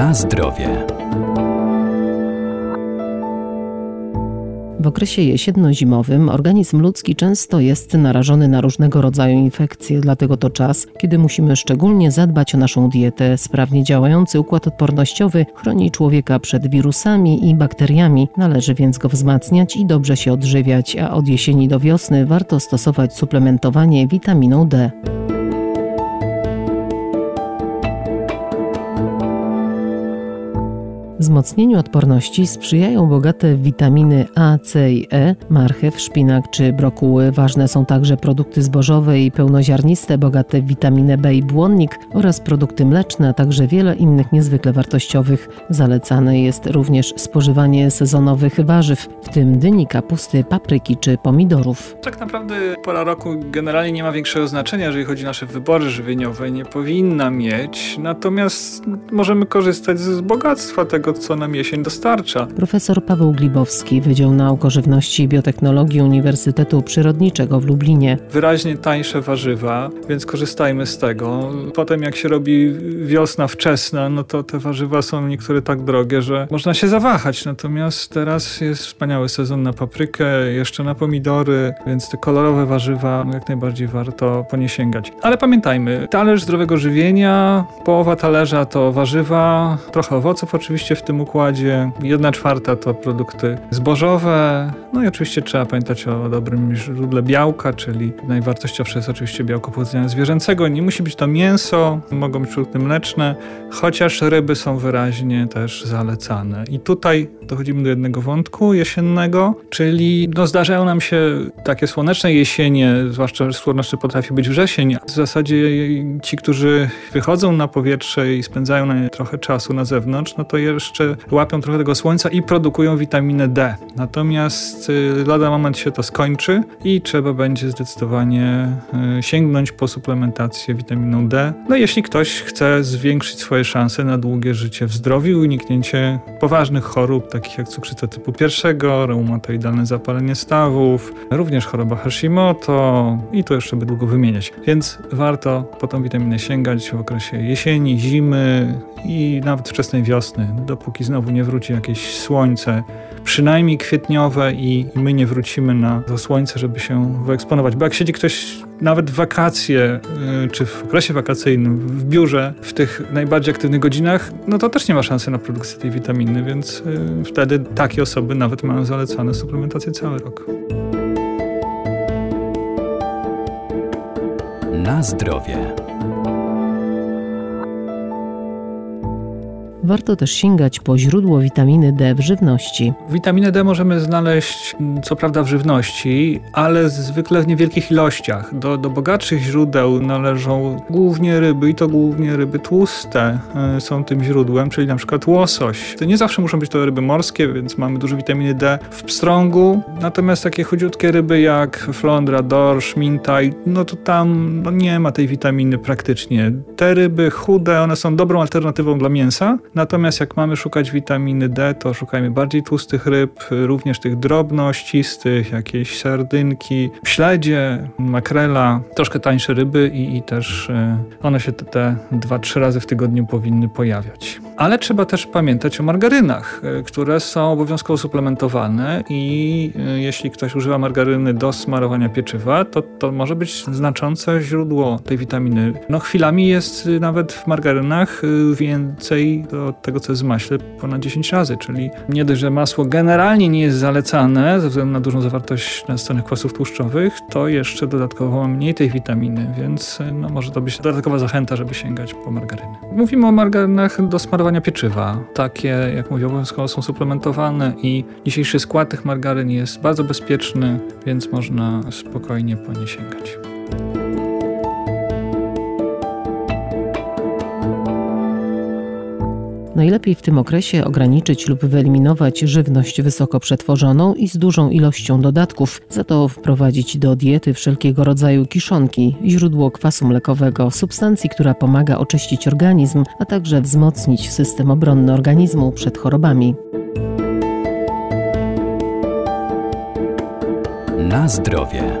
Na zdrowie. W okresie jesienno-zimowym organizm ludzki często jest narażony na różnego rodzaju infekcje, dlatego to czas, kiedy musimy szczególnie zadbać o naszą dietę. Sprawnie działający układ odpornościowy chroni człowieka przed wirusami i bakteriami, należy więc go wzmacniać i dobrze się odżywiać, a od jesieni do wiosny warto stosować suplementowanie witaminą D. Wzmocnieniu odporności sprzyjają bogate witaminy A, C i E, marchew, szpinak czy brokuły. Ważne są także produkty zbożowe i pełnoziarniste, bogate w witaminę B i błonnik oraz produkty mleczne, a także wiele innych niezwykle wartościowych. Zalecane jest również spożywanie sezonowych warzyw, w tym dyni, kapusty, papryki czy pomidorów. Tak naprawdę pora roku generalnie nie ma większego znaczenia, jeżeli chodzi o nasze wybory żywieniowe, nie powinna mieć. Natomiast możemy korzystać z bogactwa tego co nam jesień dostarcza. Profesor Paweł Glibowski, Wydział Nauk o Żywności i Biotechnologii Uniwersytetu Przyrodniczego w Lublinie. Wyraźnie tańsze warzywa, więc korzystajmy z tego. Potem jak się robi wiosna wczesna, no to te warzywa są niektóre tak drogie, że można się zawahać. Natomiast teraz jest wspaniały sezon na paprykę, jeszcze na pomidory, więc te kolorowe warzywa jak najbardziej warto po nie sięgać. Ale pamiętajmy, talerz zdrowego żywienia, połowa talerza to warzywa, trochę owoców oczywiście w tym układzie. Jedna czwarta to produkty zbożowe. No i oczywiście trzeba pamiętać o dobrym źródle białka, czyli najwartościowsze jest oczywiście białko pochodzenia zwierzęcego. Nie musi być to mięso, mogą być produkty mleczne, chociaż ryby są wyraźnie też zalecane. I tutaj dochodzimy do jednego wątku jesiennego, czyli no zdarzają nam się takie słoneczne jesienie, zwłaszcza słoneczny potrafi być wrzesień. W zasadzie ci, którzy wychodzą na powietrze i spędzają trochę czasu na zewnątrz, no to jeszcze łapią trochę tego słońca i produkują witaminę D. Natomiast y, lada moment się to skończy i trzeba będzie zdecydowanie y, sięgnąć po suplementację witaminą D. No jeśli ktoś chce zwiększyć swoje szanse na długie życie w zdrowiu i uniknięcie poważnych chorób, takich jak cukrzyca typu pierwszego, reumatoidalne zapalenie stawów, również choroba Hashimoto i to jeszcze by długo wymieniać. Więc warto po tą witaminę sięgać w okresie jesieni, zimy i nawet wczesnej wiosny, dopóki znowu nie wróci jakieś słońce, przynajmniej kwietniowe i, my nie wrócimy na to słońce, żeby się wyeksponować. Bo jak siedzi ktoś nawet w wakacje, y, czy w okresie wakacyjnym, w biurze, w tych najbardziej aktywnych godzinach, no to też nie ma szansy na produkcję tej witaminy, więc y, wtedy takie osoby nawet mają zalecane suplementację cały rok. Na zdrowie. Warto też sięgać po źródło witaminy D w żywności. Witaminę D możemy znaleźć mm, co prawda w żywności, ale zwykle w niewielkich ilościach. Do, do bogatszych źródeł należą głównie ryby i to głównie ryby tłuste e, są tym źródłem, czyli na przykład łosoś. To nie zawsze muszą być to ryby morskie, więc mamy dużo witaminy D w pstrągu, natomiast takie chudziutkie ryby jak flądra, dorsz, mintaj, no to tam no nie ma tej witaminy praktycznie. Te ryby chude, one są dobrą alternatywą dla mięsa, Natomiast jak mamy szukać witaminy D, to szukajmy bardziej tłustych ryb, również tych drobnościstych, jakieś sardynki, śledzie, makrela, troszkę tańsze ryby i, i też e, one się te dwa, trzy razy w tygodniu powinny pojawiać. Ale trzeba też pamiętać o margarynach, e, które są obowiązkowo suplementowane i e, jeśli ktoś używa margaryny do smarowania pieczywa, to to może być znaczące źródło tej witaminy. No chwilami jest nawet w margarynach więcej od tego, co jest w maśle, ponad 10 razy, czyli nie dość, że masło generalnie nie jest zalecane ze względu na dużą zawartość następnych kwasów tłuszczowych, to jeszcze dodatkowo ma mniej tej witaminy, więc no, może to być dodatkowa zachęta, żeby sięgać po margaryny. Mówimy o margarynach do smarowania pieczywa. Takie, jak mówię, obowiązkowo są suplementowane i dzisiejszy skład tych margaryn jest bardzo bezpieczny, więc można spokojnie po nie sięgać. Najlepiej w tym okresie ograniczyć lub wyeliminować żywność wysoko przetworzoną i z dużą ilością dodatków, za to wprowadzić do diety wszelkiego rodzaju kiszonki, źródło kwasu mlekowego, substancji, która pomaga oczyścić organizm, a także wzmocnić system obronny organizmu przed chorobami. Na zdrowie.